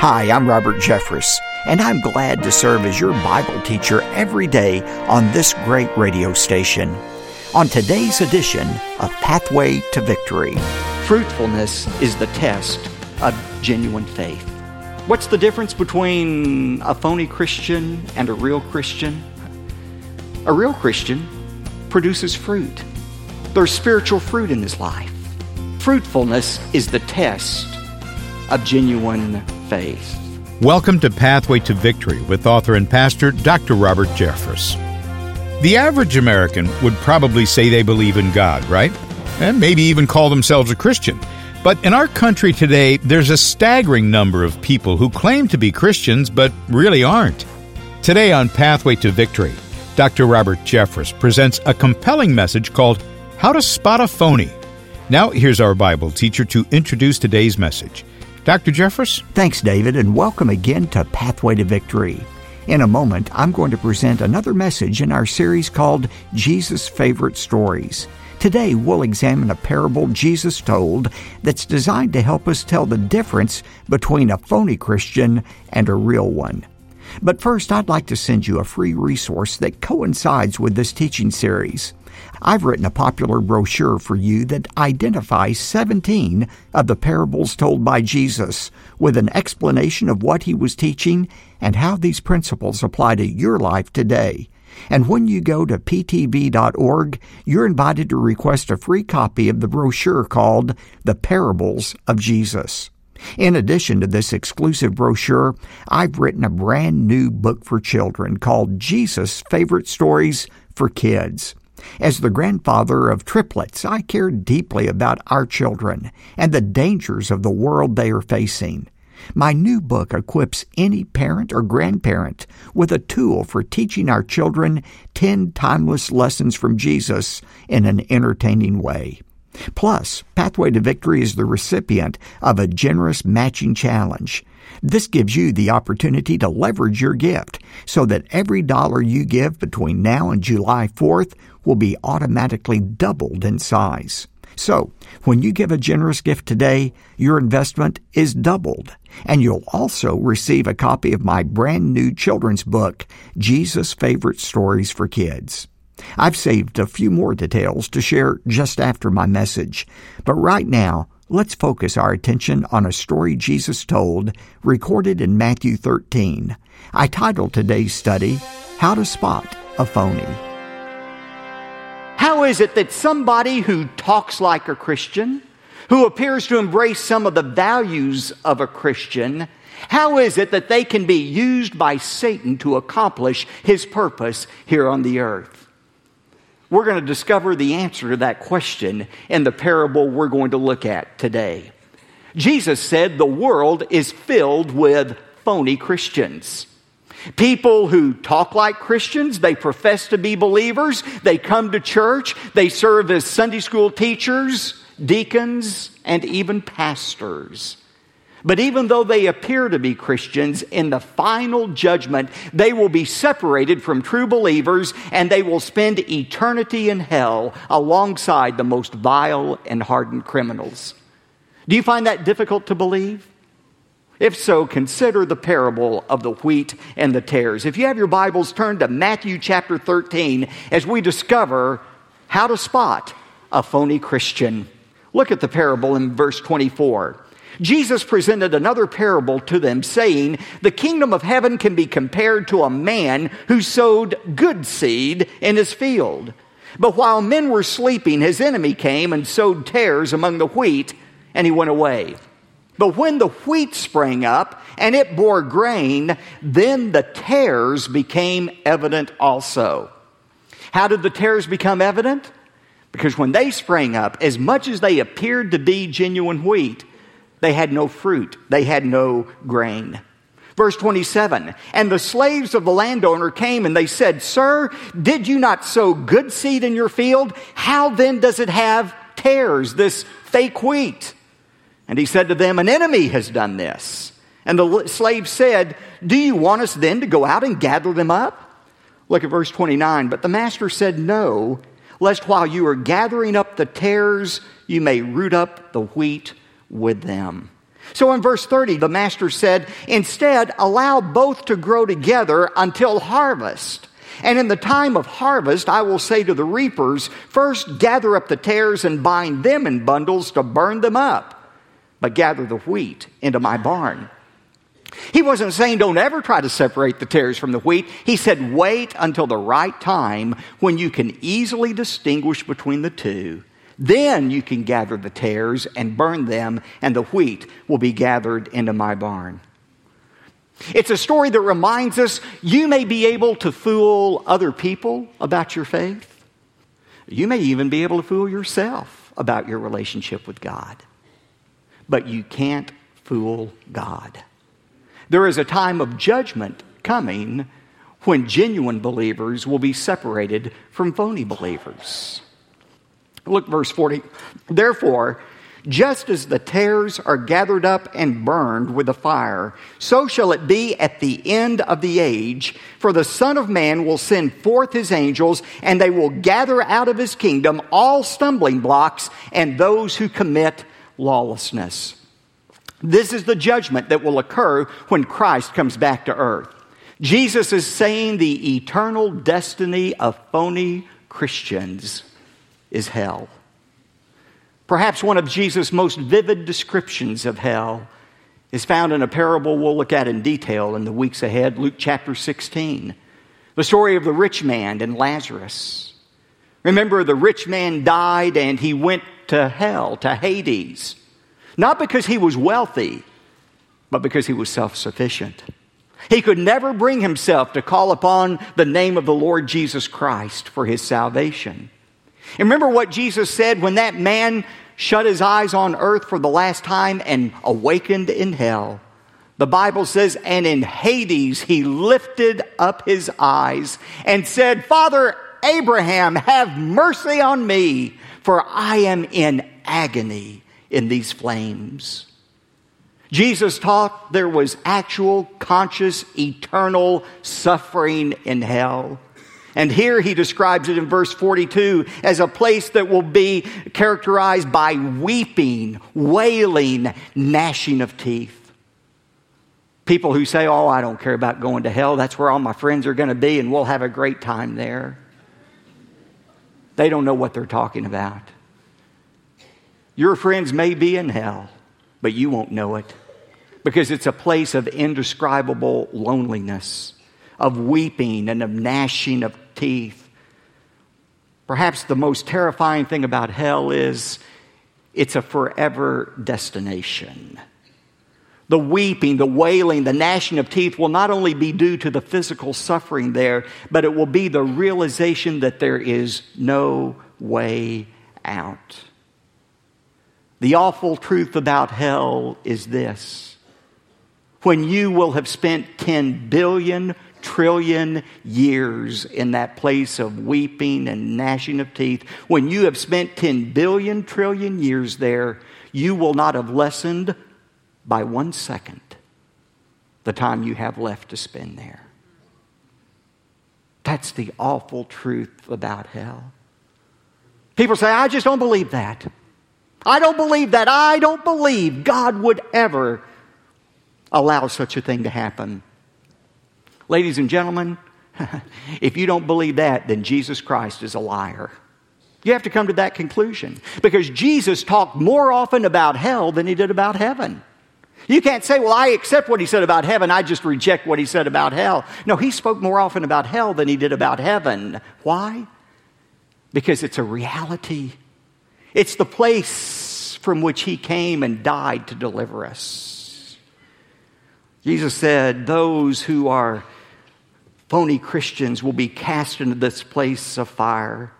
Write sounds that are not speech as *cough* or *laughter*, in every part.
Hi, I'm Robert Jeffress, and I'm glad to serve as your Bible teacher every day on this great radio station. On today's edition of Pathway to Victory, fruitfulness is the test of genuine faith. What's the difference between a phony Christian and a real Christian? A real Christian produces fruit. There's spiritual fruit in his life. Fruitfulness is the test of genuine Welcome to Pathway to Victory with author and pastor Dr. Robert Jeffress. The average American would probably say they believe in God, right? And maybe even call themselves a Christian. But in our country today, there's a staggering number of people who claim to be Christians but really aren't. Today on Pathway to Victory, Dr. Robert Jeffress presents a compelling message called How to Spot a Phony. Now, here's our Bible teacher to introduce today's message. Dr. Jeffress? Thanks, David, and welcome again to Pathway to Victory. In a moment, I'm going to present another message in our series called Jesus' Favorite Stories. Today, we'll examine a parable Jesus told that's designed to help us tell the difference between a phony Christian and a real one. But first, I'd like to send you a free resource that coincides with this teaching series. I've written a popular brochure for you that identifies 17 of the parables told by Jesus with an explanation of what he was teaching and how these principles apply to your life today. And when you go to ptv.org, you're invited to request a free copy of the brochure called The Parables of Jesus. In addition to this exclusive brochure, I've written a brand new book for children called Jesus Favorite Stories for Kids. As the grandfather of triplets, I care deeply about our children and the dangers of the world they are facing. My new book equips any parent or grandparent with a tool for teaching our children 10 timeless lessons from Jesus in an entertaining way. Plus, Pathway to Victory is the recipient of a generous matching challenge. This gives you the opportunity to leverage your gift so that every dollar you give between now and July 4th will be automatically doubled in size. So, when you give a generous gift today, your investment is doubled, and you'll also receive a copy of my brand new children's book, Jesus' Favorite Stories for Kids. I've saved a few more details to share just after my message, but right now, let's focus our attention on a story Jesus told recorded in Matthew 13. I titled today's study, How to Spot a Phony. How is it that somebody who talks like a Christian, who appears to embrace some of the values of a Christian, how is it that they can be used by Satan to accomplish his purpose here on the earth? We're going to discover the answer to that question in the parable we're going to look at today. Jesus said the world is filled with phony Christians. People who talk like Christians, they profess to be believers, they come to church, they serve as Sunday school teachers, deacons, and even pastors. But even though they appear to be Christians, in the final judgment, they will be separated from true believers and they will spend eternity in hell alongside the most vile and hardened criminals. Do you find that difficult to believe? If so, consider the parable of the wheat and the tares. If you have your Bibles, turn to Matthew chapter 13 as we discover how to spot a phony Christian. Look at the parable in verse 24. Jesus presented another parable to them, saying, The kingdom of heaven can be compared to a man who sowed good seed in his field. But while men were sleeping, his enemy came and sowed tares among the wheat, and he went away. But when the wheat sprang up and it bore grain, then the tares became evident also. How did the tares become evident? Because when they sprang up, as much as they appeared to be genuine wheat, they had no fruit, they had no grain. Verse 27 And the slaves of the landowner came and they said, Sir, did you not sow good seed in your field? How then does it have tares, this fake wheat? And he said to them, An enemy has done this. And the slave said, Do you want us then to go out and gather them up? Look at verse 29. But the master said, No, lest while you are gathering up the tares, you may root up the wheat with them. So in verse 30, the master said, Instead, allow both to grow together until harvest. And in the time of harvest, I will say to the reapers, First gather up the tares and bind them in bundles to burn them up, but gather the wheat into my barn. He wasn't saying don't ever try to separate the tares from the wheat. He said wait until the right time when you can easily distinguish between the two. Then you can gather the tares and burn them, and the wheat will be gathered into my barn. It's a story that reminds us you may be able to fool other people about your faith. You may even be able to fool yourself about your relationship with God. But you can't fool God. There is a time of judgment coming when genuine believers will be separated from phony believers. Look, verse 40. Therefore, just as the tares are gathered up and burned with the fire, so shall it be at the end of the age. For the Son of Man will send forth his angels, and they will gather out of his kingdom all stumbling blocks and those who commit lawlessness. This is the judgment that will occur when Christ comes back to earth. Jesus is saying the eternal destiny of phony Christians is hell. Perhaps one of Jesus' most vivid descriptions of hell is found in a parable we'll look at in detail in the weeks ahead, Luke chapter 16. The story of the rich man and Lazarus. Remember, the rich man died and he went to hell, to Hades. Not because he was wealthy, but because he was self sufficient. He could never bring himself to call upon the name of the Lord Jesus Christ for his salvation. And remember what Jesus said when that man shut his eyes on earth for the last time and awakened in hell. The Bible says, and in Hades he lifted up his eyes and said, Father Abraham, have mercy on me, for I am in agony in these flames. Jesus taught there was actual, conscious, eternal suffering in hell. And here he describes it in verse 42 as a place that will be characterized by weeping, wailing, gnashing of teeth. People who say, Oh, I don't care about going to hell. That's where all my friends are going to be, and we'll have a great time there. They don't know what they're talking about. Your friends may be in hell, but you won't know it because it's a place of indescribable loneliness, of weeping and of gnashing of teeth. Perhaps the most terrifying thing about hell is it's a forever destination. The weeping, the wailing, the gnashing of teeth will not only be due to the physical suffering there, but it will be the realization that there is no way out. The awful truth about hell is this when you will have spent 10 billion trillion years in that place of weeping and gnashing of teeth, when you have spent 10 billion trillion years there, you will not have lessened by one second the time you have left to spend there. That's the awful truth about hell. People say, I just don't believe that. I don't believe that. I don't believe God would ever allow such a thing to happen. Ladies and gentlemen, *laughs* if you don't believe that, then Jesus Christ is a liar. You have to come to that conclusion because Jesus talked more often about hell than he did about heaven. You can't say, well, I accept what he said about heaven, I just reject what he said about hell. No, he spoke more often about hell than he did about heaven. Why? Because it's a reality. It's the place from which he came and died to deliver us. Jesus said, Those who are phony Christians will be cast into this place of fire.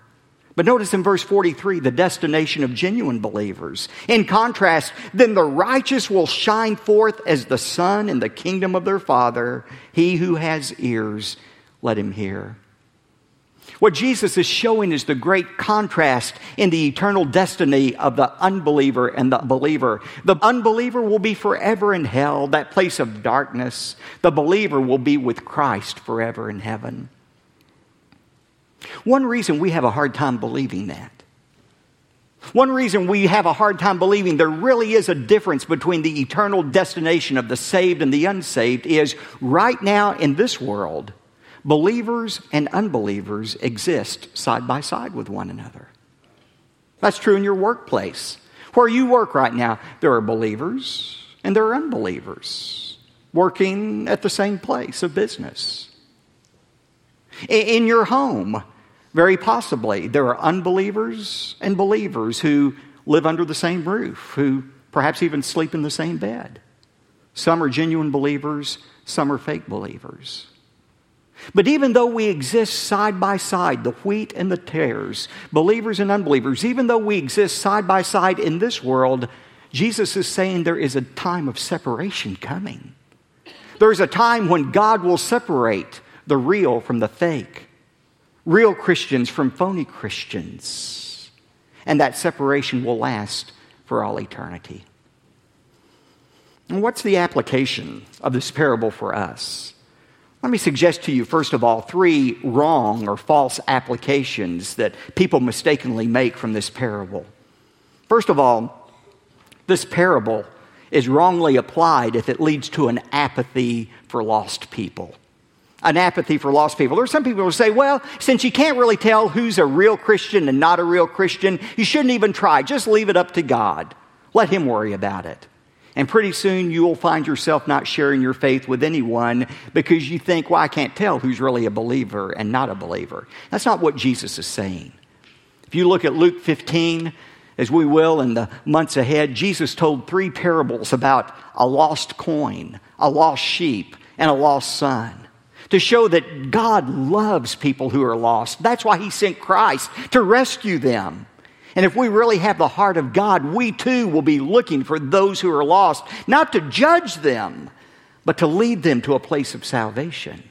But notice in verse 43 the destination of genuine believers. In contrast, then the righteous will shine forth as the sun in the kingdom of their Father. He who has ears, let him hear. What Jesus is showing is the great contrast in the eternal destiny of the unbeliever and the believer. The unbeliever will be forever in hell, that place of darkness. The believer will be with Christ forever in heaven. One reason we have a hard time believing that One reason we have a hard time believing there really is a difference between the eternal destination of the saved and the unsaved is right now in this world, believers and unbelievers exist side by side with one another. That's true in your workplace. Where you work right now, there are believers and there are unbelievers working at the same place of business. In your home, very possibly, there are unbelievers and believers who live under the same roof, who perhaps even sleep in the same bed. Some are genuine believers, some are fake believers. But even though we exist side by side, the wheat and the tares, believers and unbelievers, even though we exist side by side in this world, Jesus is saying there is a time of separation coming. There is a time when God will separate the real from the fake real Christians from phony Christians. And that separation will last for all eternity. And what's the application of this parable for us? Let me suggest to you, first of all, three wrong or false applications that people mistakenly make from this parable. First of all, this parable is wrongly applied if it leads to an apathy for lost people an apathy for lost people. There are some people who say, well, since you can't really tell who's a real Christian and not a real Christian, you shouldn't even try. Just leave it up to God. Let Him worry about it. And pretty soon you will find yourself not sharing your faith with anyone because you think, well, I can't tell who's really a believer and not a believer. That's not what Jesus is saying. If you look at Luke 15, as we will in the months ahead, Jesus told three parables about a lost coin, a lost sheep, and a lost son to show that God loves people who are lost. That's why He sent Christ to rescue them. And if we really have the heart of God, we too will be looking for those who are lost, not to judge them, but to lead them to a place of salvation.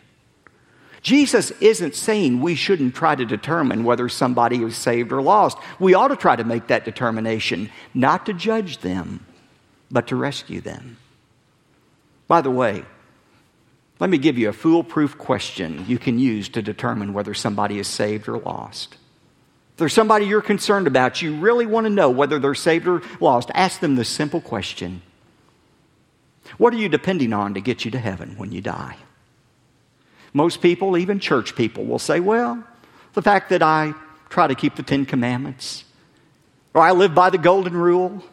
Jesus isn't saying we shouldn't try to determine whether somebody is saved or lost. We ought to try to make that determination, not to judge them, but to rescue them. By the way, let me give you a foolproof question you can use to determine whether somebody is saved or lost. If there's somebody you're concerned about, you really want to know whether they're saved or lost, ask them this simple question What are you depending on to get you to heaven when you die? Most people, even church people, will say, Well, the fact that I try to keep the Ten Commandments, or I live by the Golden Rule,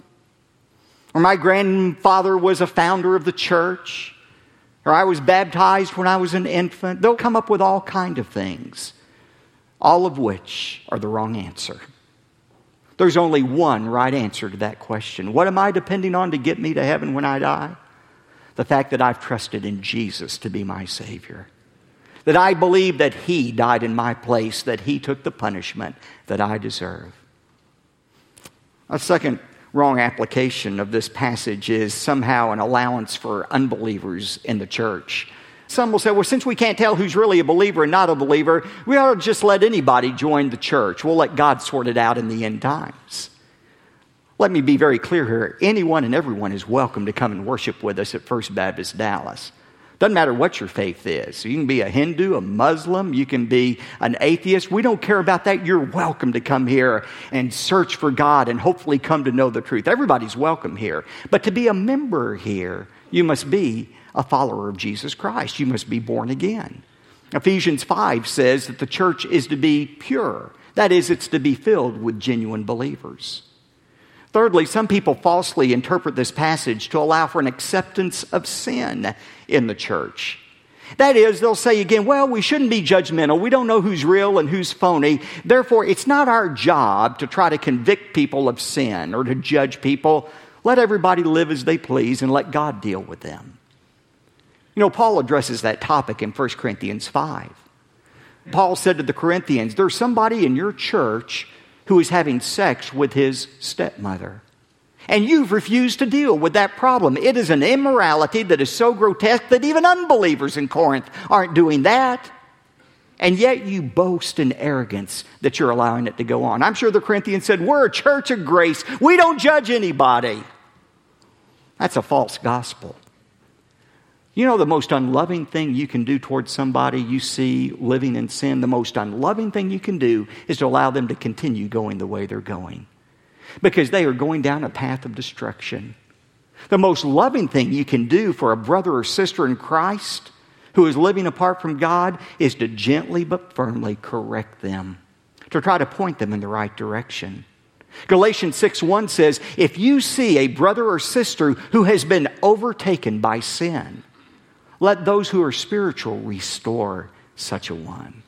or my grandfather was a founder of the church or I was baptized when I was an infant. They'll come up with all kind of things, all of which are the wrong answer. There's only one right answer to that question. What am I depending on to get me to heaven when I die? The fact that I've trusted in Jesus to be my Savior. That I believe that He died in my place, that He took the punishment that I deserve. A second wrong application of this passage is somehow an allowance for unbelievers in the church. Some will say, well, since we can't tell who's really a believer and not a believer, we ought to just let anybody join the church. We'll let God sort it out in the end times. Let me be very clear here. Anyone and everyone is welcome to come and worship with us at First Baptist Dallas. Doesn't matter what your faith is. You can be a Hindu, a Muslim, you can be an atheist. We don't care about that. You're welcome to come here and search for God and hopefully come to know the truth. Everybody's welcome here. But to be a member here, you must be a follower of Jesus Christ. You must be born again. Ephesians 5 says that the church is to be pure. That is, it's to be filled with genuine believers. Thirdly, some people falsely interpret this passage to allow for an acceptance of sin in the church. That is, they'll say again, well, we shouldn't be judgmental. We don't know who's real and who's phony. Therefore, it's not our job to try to convict people of sin or to judge people. Let everybody live as they please and let God deal with them. You know, Paul addresses that topic in 1 Corinthians 5. Paul said to the Corinthians, There's somebody in your church who is having sex with his stepmother. And you've refused to deal with that problem. It is an immorality that is so grotesque that even unbelievers in Corinth aren't doing that. And yet you boast in arrogance that you're allowing it to go on. I'm sure the Corinthians said, We're a church of grace. We don't judge anybody. That's a false gospel. You know, the most unloving thing you can do towards somebody you see living in sin, the most unloving thing you can do is to allow them to continue going the way they're going. because they are going down a path of destruction. The most loving thing you can do for a brother or sister in Christ who is living apart from God is to gently but firmly correct them, to try to point them in the right direction. Galatians 6 1 says, If you see a brother or sister who has been overtaken by sin, let those who are spiritual restore such a one.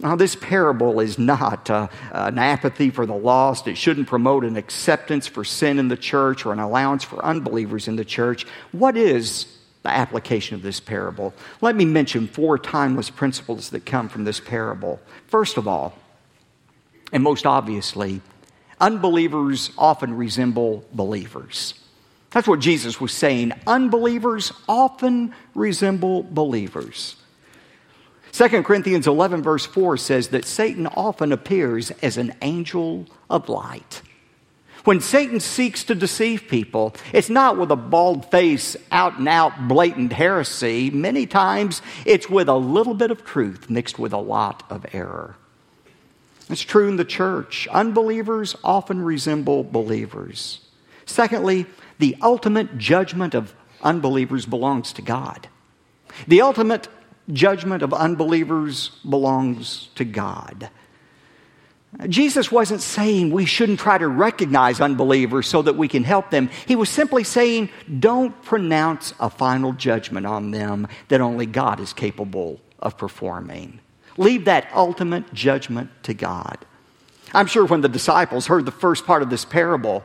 Now, this parable is not uh, an apathy for the lost. It shouldn't promote an acceptance for sin in the church or an allowance for unbelievers in the church. What is the application of this parable? Let me mention four timeless principles that come from this parable. First of all, and most obviously, unbelievers often resemble believers. That's what Jesus was saying. Unbelievers often resemble believers. 2 Corinthians 11, verse 4 says that Satan often appears as an angel of light. When Satan seeks to deceive people, it's not with a bald face, out and out, blatant heresy. Many times it's with a little bit of truth mixed with a lot of error. It's true in the church. Unbelievers often resemble believers. Secondly, the ultimate judgment of unbelievers belongs to God. The ultimate judgment of unbelievers belongs to God. Jesus wasn't saying we shouldn't try to recognize unbelievers so that we can help them. He was simply saying, don't pronounce a final judgment on them that only God is capable of performing. Leave that ultimate judgment to God. I'm sure when the disciples heard the first part of this parable,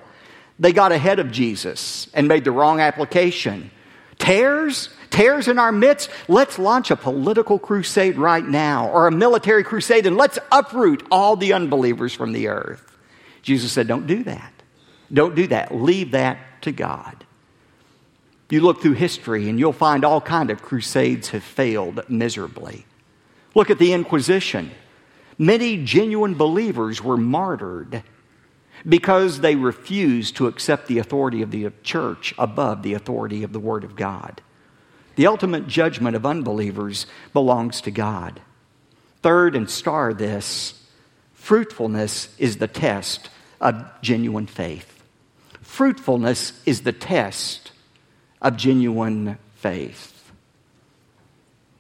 they got ahead of Jesus and made the wrong application. Tares? Tares in our midst? Let's launch a political crusade right now or a military crusade and let's uproot all the unbelievers from the earth. Jesus said, Don't do that. Don't do that. Leave that to God. You look through history and you'll find all kind of crusades have failed miserably. Look at the Inquisition. Many genuine believers were martyred because they refuse to accept the authority of the church above the authority of the Word of God. The ultimate judgment of unbelievers belongs to God. Third, and star this fruitfulness is the test of genuine faith. Fruitfulness is the test of genuine faith.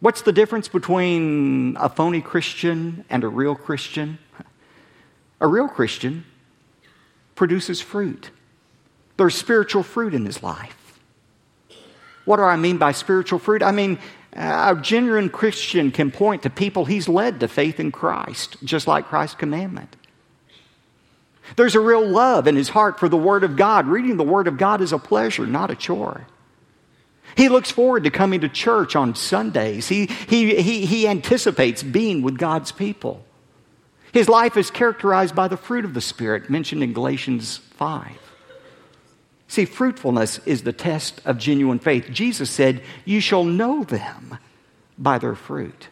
What's the difference between a phony Christian and a real Christian? A real Christian produces fruit. There's spiritual fruit in his life. What do I mean by spiritual fruit? I mean, uh, a genuine Christian can point to people he's led to faith in Christ, just like Christ's commandment. There's a real love in his heart for the Word of God. Reading the Word of God is a pleasure, not a chore. He looks forward to coming to church on Sundays. He, he, he, he anticipates being with God's people. His life is characterized by the fruit of the Spirit mentioned in Galatians 5. See, fruitfulness is the test of genuine faith. Jesus said, You shall know them by their fruit.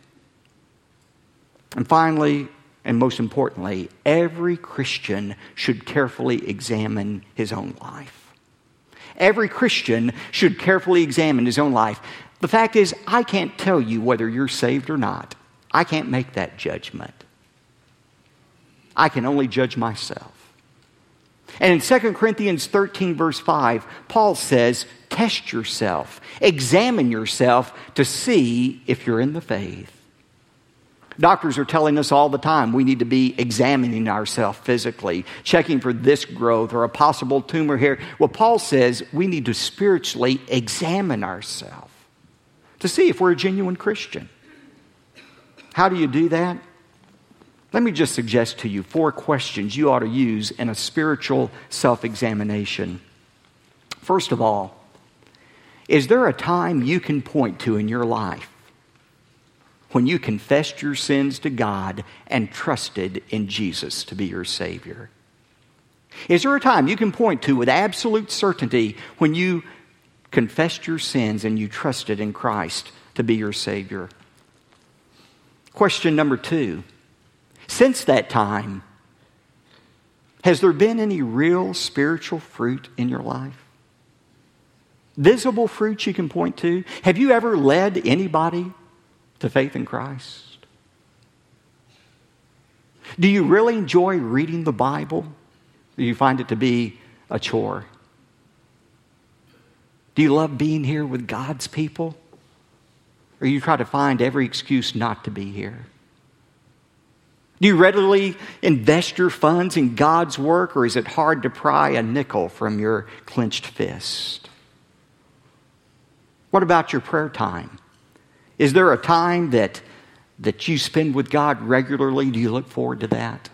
And finally, and most importantly, every Christian should carefully examine his own life. Every Christian should carefully examine his own life. The fact is, I can't tell you whether you're saved or not. I can't make that judgment. I can only judge myself. And in 2 Corinthians 13, verse 5, Paul says, Test yourself, examine yourself to see if you're in the faith. Doctors are telling us all the time we need to be examining ourselves physically, checking for this growth or a possible tumor here. Well, Paul says we need to spiritually examine ourselves to see if we're a genuine Christian. How do you do that? Let me just suggest to you four questions you ought to use in a spiritual self examination. First of all, is there a time you can point to in your life when you confessed your sins to God and trusted in Jesus to be your Savior? Is there a time you can point to with absolute certainty when you confessed your sins and you trusted in Christ to be your Savior? Question number two since that time, has there been any real spiritual fruit in your life? Visible fruit you can point to? Have you ever led anybody to faith in Christ? Do you really enjoy reading the Bible? Do you find it to be a chore? Do you love being here with God's people? Or you try to find every excuse not to be here? Do you readily invest your funds in God's work, or is it hard to pry a nickel from your clenched fist? What about your prayer time? Is there a time that, that you spend with God regularly? Do you look forward to that?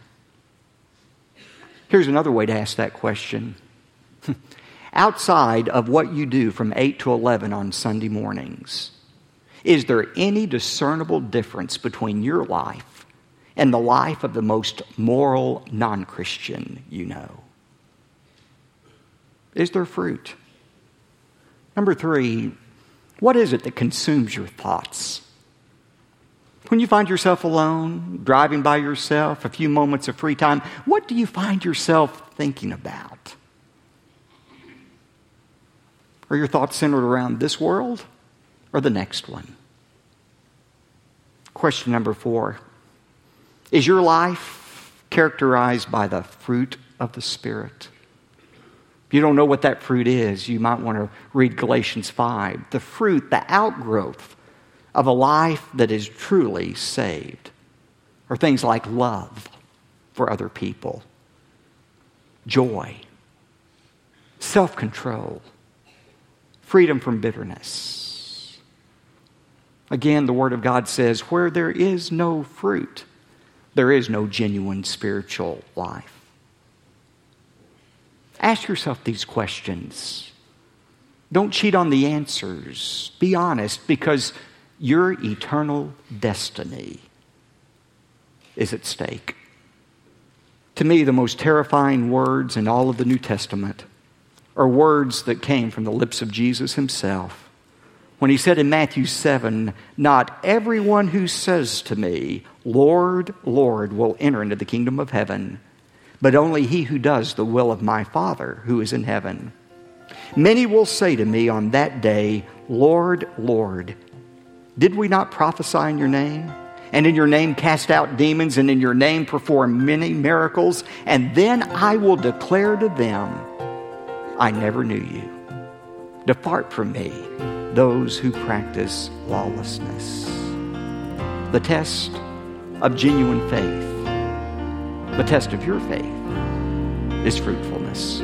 Here's another way to ask that question. *laughs* Outside of what you do from 8 to 11 on Sunday mornings, is there any discernible difference between your life and the life of the most moral non Christian you know? Is there fruit? Number three, what is it that consumes your thoughts? When you find yourself alone, driving by yourself, a few moments of free time, what do you find yourself thinking about? Are your thoughts centered around this world or the next one? Question number four is your life characterized by the fruit of the Spirit? If you don't know what that fruit is, you might want to read Galatians 5. The fruit, the outgrowth of a life that is truly saved are things like love for other people, joy, self control, freedom from bitterness. Again, the Word of God says, where there is no fruit, there is no genuine spiritual life. Ask yourself these questions. Don't cheat on the answers. Be honest because your eternal destiny is at stake. To me, the most terrifying words in all of the New Testament are words that came from the lips of Jesus himself when he said in Matthew 7, Not everyone who says to me, Lord, Lord, will enter into the kingdom of heaven, but only he who does the will of my Father who is in heaven. Many will say to me on that day, Lord, Lord, did we not prophesy in your name? And in your name cast out demons, and in your name perform many miracles? And then I will declare to them, I never knew you. Depart from me those who practice lawlessness. The test of genuine faith, the test of your faith, is fruitfulness.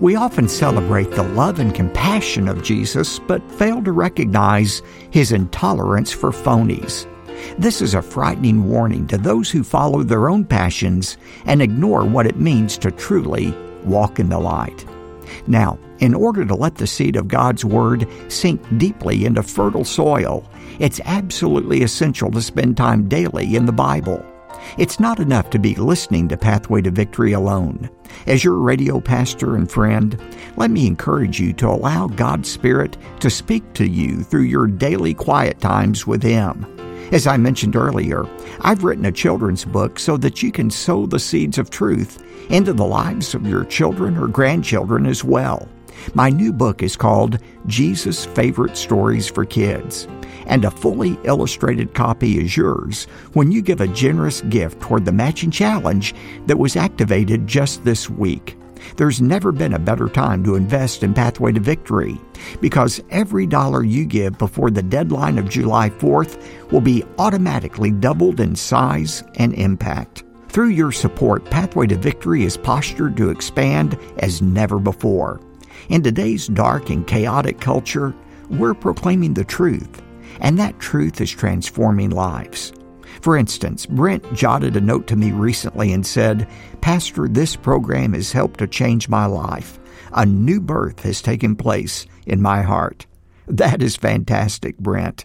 We often celebrate the love and compassion of Jesus, but fail to recognize his intolerance for phonies. This is a frightening warning to those who follow their own passions and ignore what it means to truly walk in the light. Now, in order to let the seed of God's Word sink deeply into fertile soil, it's absolutely essential to spend time daily in the Bible. It's not enough to be listening to Pathway to Victory alone. As your radio pastor and friend, let me encourage you to allow God's Spirit to speak to you through your daily quiet times with Him. As I mentioned earlier, I've written a children's book so that you can sow the seeds of truth into the lives of your children or grandchildren as well. My new book is called Jesus' Favorite Stories for Kids, and a fully illustrated copy is yours when you give a generous gift toward the matching challenge that was activated just this week. There's never been a better time to invest in Pathway to Victory because every dollar you give before the deadline of July 4th will be automatically doubled in size and impact. Through your support, Pathway to Victory is postured to expand as never before. In today's dark and chaotic culture, we're proclaiming the truth, and that truth is transforming lives. For instance, Brent jotted a note to me recently and said, Pastor, this program has helped to change my life. A new birth has taken place in my heart. That is fantastic, Brent.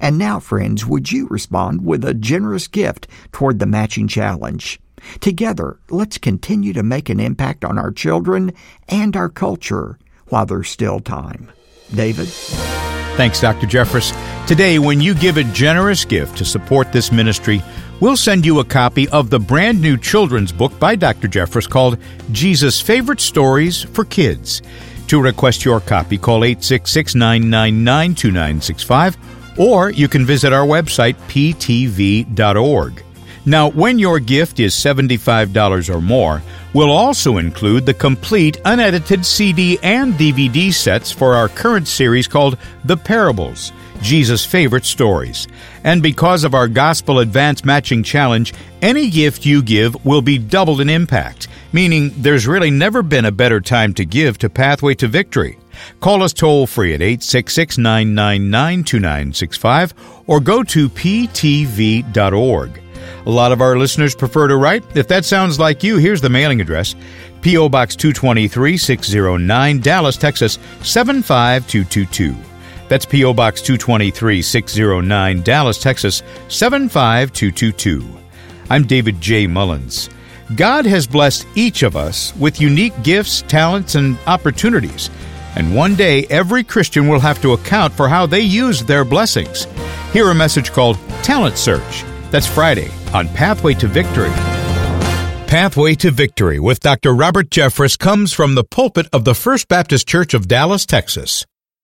And now, friends, would you respond with a generous gift toward the matching challenge? Together, let's continue to make an impact on our children and our culture while there's still time. David? Thanks, Dr. Jeffress. Today, when you give a generous gift to support this ministry, we'll send you a copy of the brand new children's book by Dr. Jeffress called Jesus' Favorite Stories for Kids. To request your copy, call 866 999 2965 or you can visit our website, ptv.org. Now, when your gift is $75 or more, we'll also include the complete unedited CD and DVD sets for our current series called The Parables. Jesus' favorite stories. And because of our Gospel Advance Matching Challenge, any gift you give will be doubled in impact, meaning there's really never been a better time to give to Pathway to Victory. Call us toll free at 866 999 2965 or go to ptv.org. A lot of our listeners prefer to write. If that sounds like you, here's the mailing address P.O. Box 223 609, Dallas, Texas 75222. That's P.O. Box 223 609, Dallas, Texas 75222. I'm David J. Mullins. God has blessed each of us with unique gifts, talents, and opportunities. And one day, every Christian will have to account for how they use their blessings. Hear a message called Talent Search. That's Friday on Pathway to Victory. Pathway to Victory with Dr. Robert Jeffress comes from the pulpit of the First Baptist Church of Dallas, Texas.